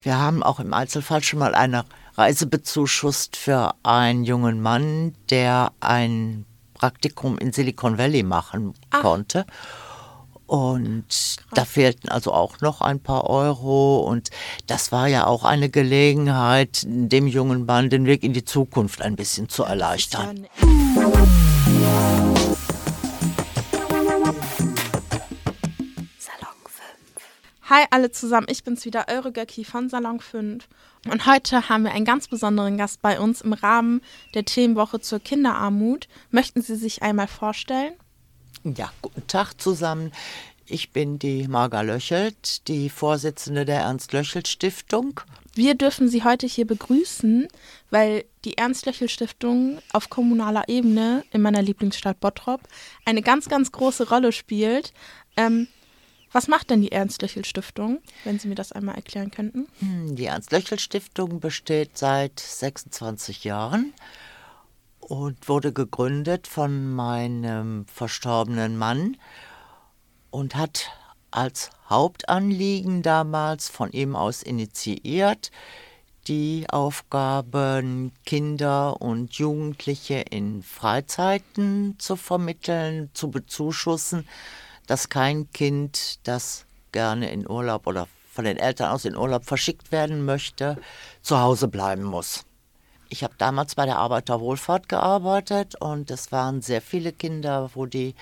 Wir haben auch im Einzelfall schon mal eine Reise bezuschusst für einen jungen Mann, der ein Praktikum in Silicon Valley machen Ach. konnte. Und Krass. da fehlten also auch noch ein paar Euro. Und das war ja auch eine Gelegenheit, dem jungen Mann den Weg in die Zukunft ein bisschen zu erleichtern. Hi alle zusammen, ich bin's wieder, eure Göcki von Salon 5. Und heute haben wir einen ganz besonderen Gast bei uns im Rahmen der Themenwoche zur Kinderarmut. Möchten Sie sich einmal vorstellen? Ja, guten Tag zusammen. Ich bin die Marga Löchelt, die Vorsitzende der Ernst-Löchelt-Stiftung. Wir dürfen Sie heute hier begrüßen, weil die Ernst-Löchel-Stiftung auf kommunaler Ebene in meiner Lieblingsstadt Bottrop eine ganz, ganz große Rolle spielt. Ähm, was macht denn die Ernst-Löchel-Stiftung, wenn Sie mir das einmal erklären könnten? Hm, die Ernst-Löchel-Stiftung besteht seit 26 Jahren und wurde gegründet von meinem verstorbenen Mann und hat als Hauptanliegen damals von ihm aus initiiert, die Aufgaben, Kinder und Jugendliche in Freizeiten zu vermitteln, zu bezuschussen dass kein Kind, das gerne in Urlaub oder von den Eltern aus in Urlaub verschickt werden möchte, zu Hause bleiben muss. Ich habe damals bei der Arbeiterwohlfahrt gearbeitet und es waren sehr viele Kinder, wo die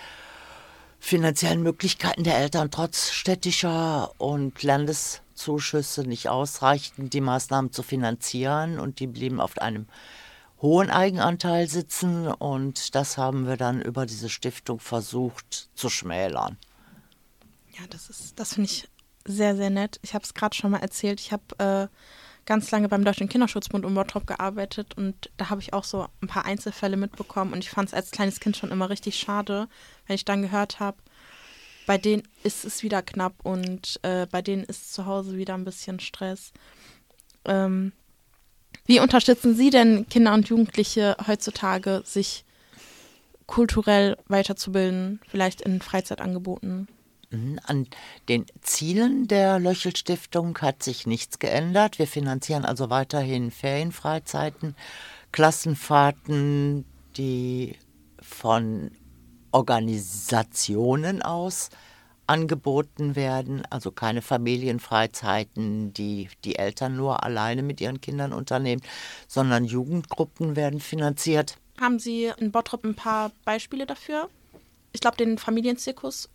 finanziellen Möglichkeiten der Eltern trotz städtischer und Landeszuschüsse nicht ausreichten, die Maßnahmen zu finanzieren und die blieben auf einem hohen Eigenanteil sitzen und das haben wir dann über diese Stiftung versucht zu schmälern. Ja, das ist, das finde ich sehr, sehr nett. Ich habe es gerade schon mal erzählt. Ich habe äh, ganz lange beim Deutschen Kinderschutzbund um Bottrop gearbeitet und da habe ich auch so ein paar Einzelfälle mitbekommen und ich fand es als kleines Kind schon immer richtig schade, wenn ich dann gehört habe, bei denen ist es wieder knapp und äh, bei denen ist zu Hause wieder ein bisschen Stress. Ähm, wie unterstützen Sie denn Kinder und Jugendliche heutzutage, sich kulturell weiterzubilden, vielleicht in Freizeitangeboten? Mhm, an den Zielen der Löchel-Stiftung hat sich nichts geändert. Wir finanzieren also weiterhin Ferienfreizeiten, Klassenfahrten, die von Organisationen aus angeboten werden, also keine Familienfreizeiten, die die Eltern nur alleine mit ihren Kindern unternehmen, sondern Jugendgruppen werden finanziert. Haben Sie in Bottrop ein paar Beispiele dafür? Ich glaube, den Familienzirkus.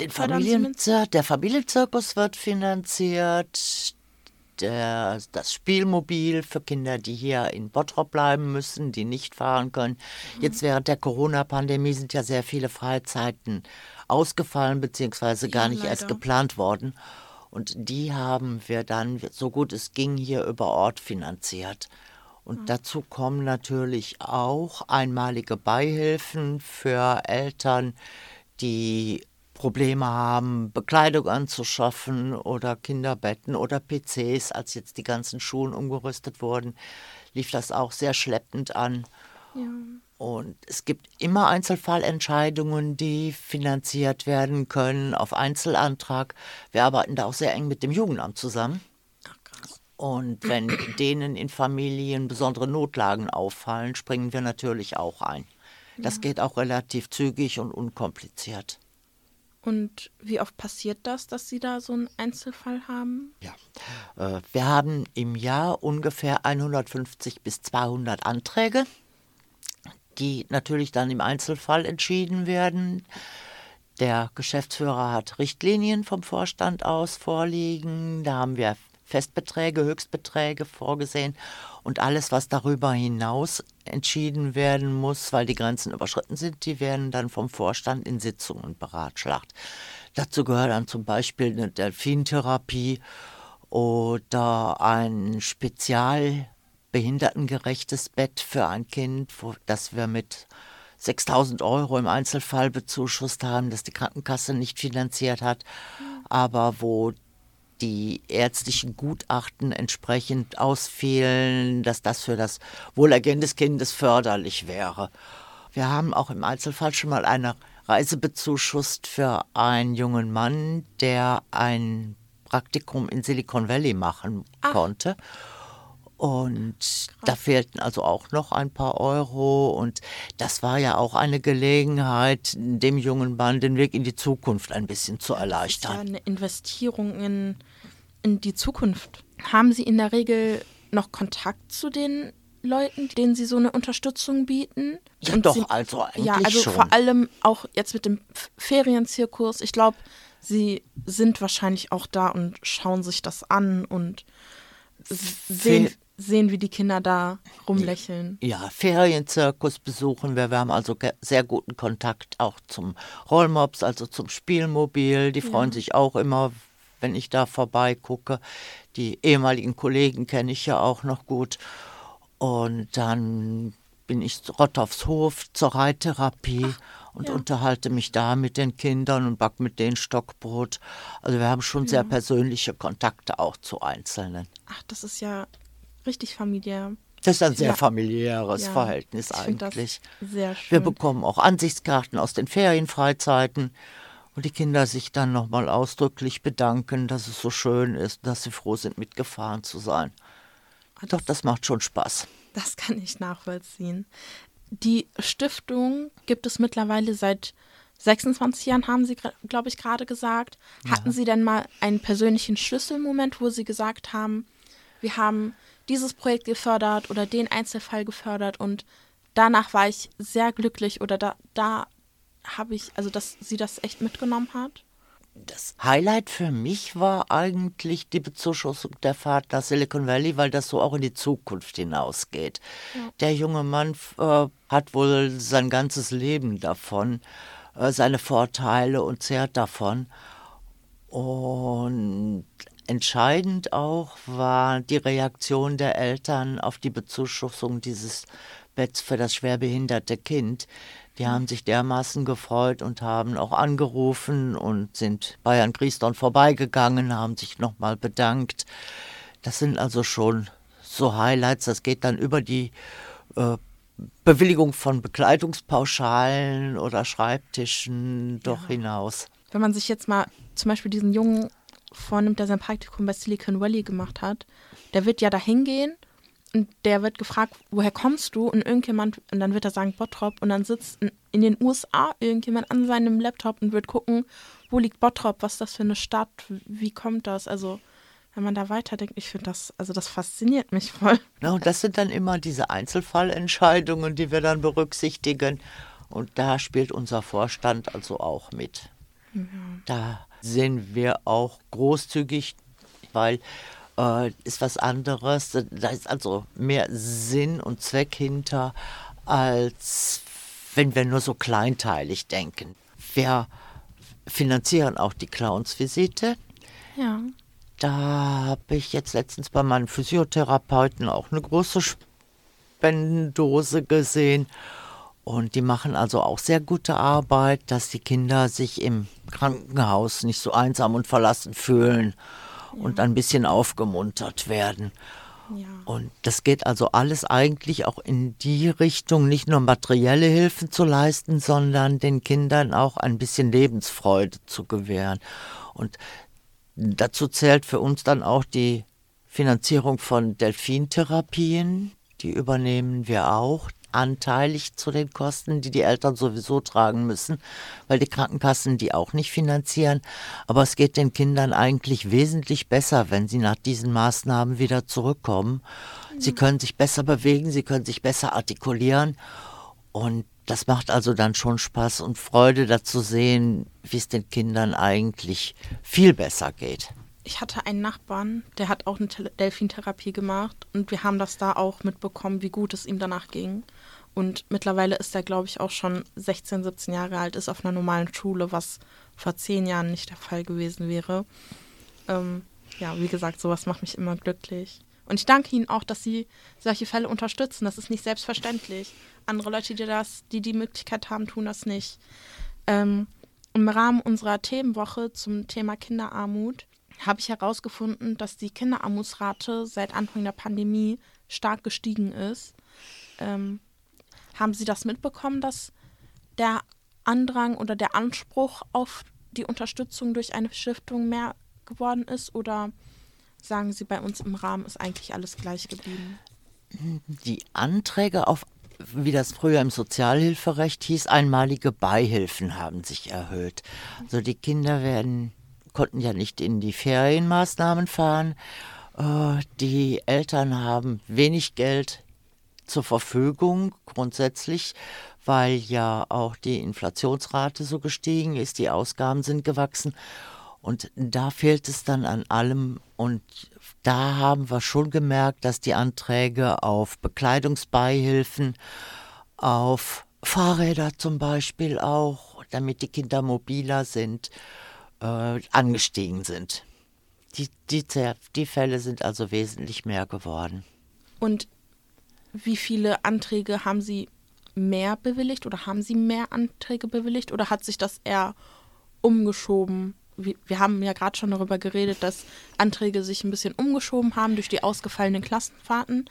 Den Familienzir der Familienzirkus wird finanziert. Der, das Spielmobil für Kinder, die hier in Bottrop bleiben müssen, die nicht fahren können. Mhm. Jetzt während der Corona-Pandemie sind ja sehr viele Freizeiten ausgefallen beziehungsweise gar nicht leider. erst geplant worden. Und die haben wir dann, so gut es ging, hier über Ort finanziert. Und mhm. dazu kommen natürlich auch einmalige Beihilfen für Eltern, die Probleme haben, Bekleidung anzuschaffen oder Kinderbetten oder PCs. Als jetzt die ganzen Schulen umgerüstet wurden, lief das auch sehr schleppend an. Ja. Und es gibt immer Einzelfallentscheidungen, die finanziert werden können auf Einzelantrag. Wir arbeiten da auch sehr eng mit dem Jugendamt zusammen. Und wenn denen in Familien besondere Notlagen auffallen, springen wir natürlich auch ein. Das ja. geht auch relativ zügig und unkompliziert. Und wie oft passiert das, dass Sie da so einen Einzelfall haben? Ja, äh, wir haben im Jahr ungefähr 150 bis 200 Anträge die natürlich dann im Einzelfall entschieden werden. Der Geschäftsführer hat Richtlinien vom Vorstand aus vorliegen. Da haben wir Festbeträge, Höchstbeträge vorgesehen und alles, was darüber hinaus entschieden werden muss, weil die Grenzen überschritten sind, die werden dann vom Vorstand in Sitzungen beratschlagt. Dazu gehört dann zum Beispiel eine Delfintherapie oder ein Spezial behindertengerechtes Bett für ein Kind, wo, das wir mit 6000 Euro im Einzelfall bezuschusst haben, das die Krankenkasse nicht finanziert hat, aber wo die ärztlichen Gutachten entsprechend ausfielen, dass das für das Wohlergehen des Kindes förderlich wäre. Wir haben auch im Einzelfall schon mal eine Reise bezuschusst für einen jungen Mann, der ein Praktikum in Silicon Valley machen Ach. konnte. Und da fehlten also auch noch ein paar Euro. Und das war ja auch eine Gelegenheit, dem jungen Mann den Weg in die Zukunft ein bisschen zu Das ist ja erleichtern. eine Investierung in, in die Zukunft. Haben Sie in der Regel noch Kontakt zu den Leuten, denen Sie so eine Unterstützung bieten? Ja, Und doch, Sie, also eigentlich Ja, also schon. vor allem auch jetzt mit dem Ferienzirkus. Ich glaube, Sie sind wahrscheinlich auch da und schauen sich das an und sehen, sehen, wie die Kinder da rumlächeln. Ja, Ferienzirkus besuchen wir. Wir haben also sehr guten Kontakt auch zum Rollmops, also zum Spielmobil. Die freuen sich auch immer, wenn ich da vorbeigucke. Die ehemaligen Kollegen kenne ich ja auch noch gut. Und dann bin ich zu Rottows Hof zur Reittherapie und ja. unterhalte mich da mit den Kindern und back mit denen Stockbrot. Also wir haben schon sehr persönliche Kontakte auch zu Einzelnen. Ach, das ist ja richtig familiär. Das ist ein sehr Ja. familiäres Ja, Verhältnis ich eigentlich. Das sehr Wir schön. bekommen auch Ansichtskarten aus den Ferienfreizeiten, wo die Kinder sich dann nochmal ausdrücklich bedanken, dass es so schön ist, dass sie froh sind, mitgefahren zu sein. Doch, das macht schon Spaß. Das kann ich nachvollziehen. Die Stiftung gibt es mittlerweile seit 26 Jahren, haben Sie, glaube ich, gerade gesagt. Hatten Sie denn mal einen persönlichen Schlüsselmoment, wo Sie gesagt haben, wir haben dieses Projekt gefördert oder den Einzelfall gefördert und danach war ich sehr glücklich oder da, da habe ich, also dass sie das echt mitgenommen hat? Das Highlight für mich war eigentlich die Bezuschussung der Fahrt nach Silicon Valley, weil das so auch in die Zukunft hinausgeht. Der junge Mann äh, hat wohl sein ganzes Leben davon, äh, seine Vorteile und zehrt davon. Und entscheidend auch war die Reaktion der Eltern auf die Bezuschussung dieses Betts für das schwerbehinderte Kind. Die haben sich dermaßen gefreut und haben auch angerufen und sind bei Herrn Griesdorn vorbeigegangen, haben sich nochmal bedankt. Das sind also schon so Highlights. Das geht dann über die äh, Bewilligung von Bekleidungspauschalen oder Schreibtischen doch hinaus. Wenn man sich jetzt mal zum Beispiel diesen Jungen vornimmt, der sein Praktikum bei Silicon Valley gemacht hat, der wird ja da hingehen und der wird gefragt, woher kommst du? Und irgendjemand, und dann wird er sagen, Bottrop. Und dann sitzt in, in den USA irgendjemand an seinem Laptop und wird gucken, wo liegt Bottrop, was ist das für eine Stadt, wie kommt das? Also, wenn man da weiterdenkt, ich finde das, also das fasziniert mich voll. Na, und das sind dann immer diese Einzelfallentscheidungen, die wir dann berücksichtigen. Und da spielt unser Vorstand also auch mit. Da sind wir auch großzügig, weil äh, ist was anderes. Da ist also mehr Sinn und Zweck hinter, als wenn wir nur so kleinteilig denken. Wir finanzieren auch die Clownsvisite. Ja. Da habe ich jetzt letztens bei meinem Physiotherapeuten auch eine große Spendendose gesehen. Und die machen also auch sehr gute Arbeit, dass die Kinder sich im Krankenhaus nicht so einsam und verlassen fühlen und ein bisschen aufgemuntert werden. Ja. Und das geht also alles eigentlich auch in die Richtung, nicht nur materielle Hilfen zu leisten, sondern den Kindern auch ein bisschen Lebensfreude zu gewähren. Und dazu zählt für uns dann auch die Finanzierung von Delfintherapien. Die übernehmen wir auch anteilig zu den Kosten, die die Eltern sowieso tragen müssen, weil die Krankenkassen die auch nicht finanzieren. Aber es geht den Kindern eigentlich wesentlich besser, wenn sie nach diesen Maßnahmen wieder zurückkommen. Sie können sich besser bewegen, sie können sich besser artikulieren und das macht also dann schon Spaß und Freude, da zu sehen, wie es den Kindern eigentlich viel besser geht. Ich hatte einen Nachbarn, der hat auch eine Delfintherapie gemacht und wir haben das da auch mitbekommen, wie gut es ihm danach ging. Und mittlerweile ist er, glaube ich, auch schon 16, 17 Jahre alt, ist auf einer normalen Schule, was vor zehn Jahren nicht der Fall gewesen wäre. Ähm, ja, wie gesagt, sowas macht mich immer glücklich. Und ich danke Ihnen auch, dass Sie solche Fälle unterstützen. Das ist nicht selbstverständlich. Andere Leute, die das, die die Möglichkeit haben, tun das nicht. Ähm, Im Rahmen unserer Themenwoche zum Thema Kinderarmut habe ich herausgefunden, dass die Kinderarmutsrate seit Anfang der Pandemie stark gestiegen ist. Ähm, haben Sie das mitbekommen, dass der Andrang oder der Anspruch auf die Unterstützung durch eine Stiftung mehr geworden ist oder sagen Sie, bei uns im Rahmen ist eigentlich alles gleich geblieben? Die Anträge auf, wie das früher im Sozialhilferecht hieß, einmalige Beihilfen haben sich erhöht. Also die Kinder werden, konnten ja nicht in die Ferienmaßnahmen fahren. Äh, die Eltern haben wenig Geld zur Verfügung grundsätzlich, weil ja auch die Inflationsrate so gestiegen ist, die Ausgaben sind gewachsen. Und da fehlt es dann an allem. Und da haben wir schon gemerkt, dass die Anträge auf Bekleidungsbeihilfen, auf Fahrräder zum Beispiel auch, damit die Kinder mobiler sind, äh, angestiegen sind. Die, die, die Fälle sind also wesentlich mehr geworden. Und wie viele Anträge haben Sie mehr bewilligt oder haben Sie mehr Anträge bewilligt oder hat sich das eher umgeschoben? Wir haben ja gerade schon darüber geredet, dass Anträge sich ein bisschen umgeschoben haben durch die ausgefallenen Klassenfahrten.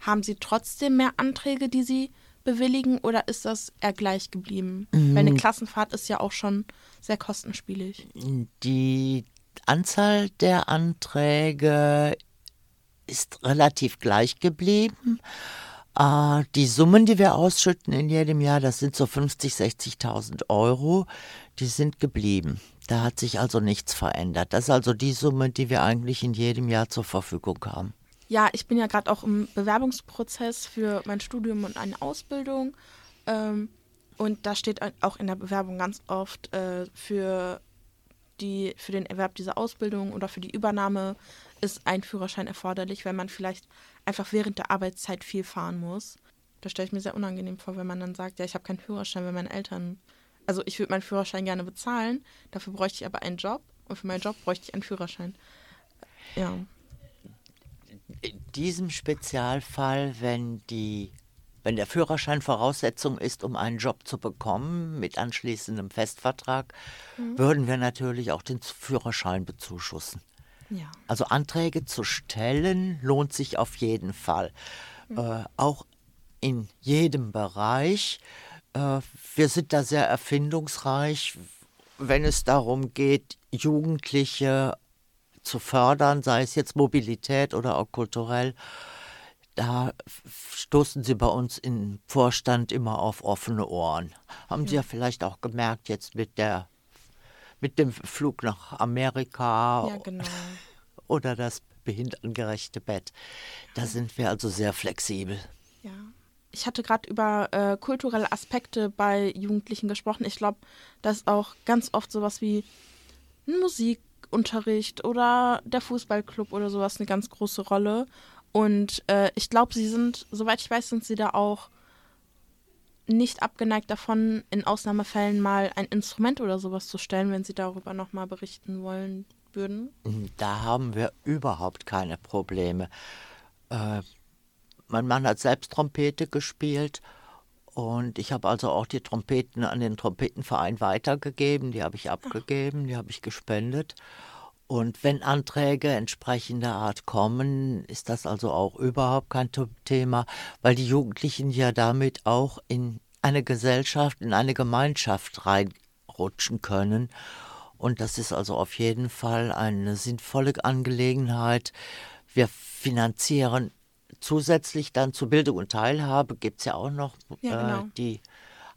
Haben Sie trotzdem mehr Anträge, die Sie bewilligen oder ist das eher gleich geblieben? Mhm. Weil eine Klassenfahrt ist ja auch schon sehr kostenspielig. Die Anzahl der Anträge ist relativ gleich geblieben. Äh, die Summen, die wir ausschütten in jedem Jahr, das sind so 50, 60.000 Euro, die sind geblieben. Da hat sich also nichts verändert. Das ist also die Summe, die wir eigentlich in jedem Jahr zur Verfügung haben. Ja, ich bin ja gerade auch im Bewerbungsprozess für mein Studium und eine Ausbildung. Ähm, und da steht auch in der Bewerbung ganz oft äh, für, die, für den Erwerb dieser Ausbildung oder für die Übernahme ist ein Führerschein erforderlich, wenn man vielleicht einfach während der Arbeitszeit viel fahren muss. Das stelle ich mir sehr unangenehm vor, wenn man dann sagt, ja, ich habe keinen Führerschein, wenn meine Eltern. Also ich würde meinen Führerschein gerne bezahlen, dafür bräuchte ich aber einen Job und für meinen Job bräuchte ich einen Führerschein. Ja. In diesem Spezialfall, wenn die wenn der Führerschein Voraussetzung ist, um einen Job zu bekommen mit anschließendem Festvertrag, mhm. würden wir natürlich auch den Führerschein bezuschussen. Ja. Also Anträge zu stellen lohnt sich auf jeden Fall. Mhm. Äh, auch in jedem Bereich. Äh, wir sind da sehr erfindungsreich, wenn es darum geht, Jugendliche zu fördern, sei es jetzt Mobilität oder auch kulturell. Da stoßen Sie bei uns im Vorstand immer auf offene Ohren. Haben. Sie ja vielleicht auch gemerkt jetzt mit der mit dem Flug nach Amerika ja, genau. oder das behindertengerechte Bett. Da sind wir also sehr flexibel. Ja. Ich hatte gerade über äh, kulturelle Aspekte bei Jugendlichen gesprochen. Ich glaube, da ist auch ganz oft sowas wie ein Musikunterricht oder der Fußballclub oder sowas eine ganz große Rolle. Und äh, ich glaube, sie sind, soweit ich weiß, sind sie da auch nicht abgeneigt davon, in Ausnahmefällen mal ein Instrument oder sowas zu stellen, wenn Sie darüber nochmal berichten wollen würden? Mhm, da haben wir überhaupt keine Probleme. Äh, mein Mann hat selbst Trompete gespielt und ich habe also auch die Trompeten an den Trompetenverein weitergegeben. Die habe ich abgegeben, die habe ich gespendet. Und wenn Anträge entsprechender Art kommen, ist das also auch überhaupt kein Thema, weil die Jugendlichen ja damit auch in eine Gesellschaft, in eine Gemeinschaft reinrutschen können. Und das ist also auf jeden Fall eine sinnvolle Angelegenheit. Wir finanzieren zusätzlich dann zur Bildung und Teilhabe, gibt es ja auch noch ja, genau. äh, die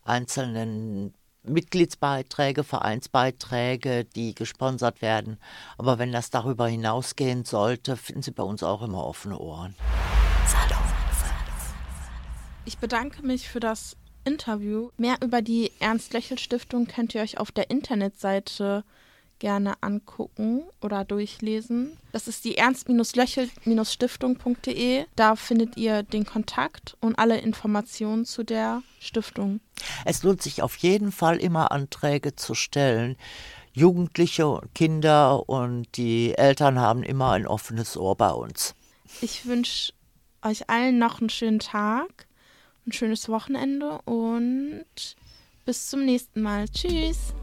einzelnen Mitgliedsbeiträge, Vereinsbeiträge, die gesponsert werden. Aber wenn das darüber hinausgehen sollte, finden Sie bei uns auch immer offene Ohren. Ich bedanke mich für das Interview. Mehr über die Ernst-Löchel-Stiftung könnt ihr euch auf der Internetseite gerne angucken oder durchlesen. Das ist die ernst-löchel-stiftung.de. Da findet ihr den Kontakt und alle Informationen zu der Stiftung. Es lohnt sich auf jeden Fall immer Anträge zu stellen. Jugendliche und Kinder und die Eltern haben immer ein offenes Ohr bei uns. Ich wünsche euch allen noch einen schönen Tag, ein schönes Wochenende und bis zum nächsten Mal. Tschüss.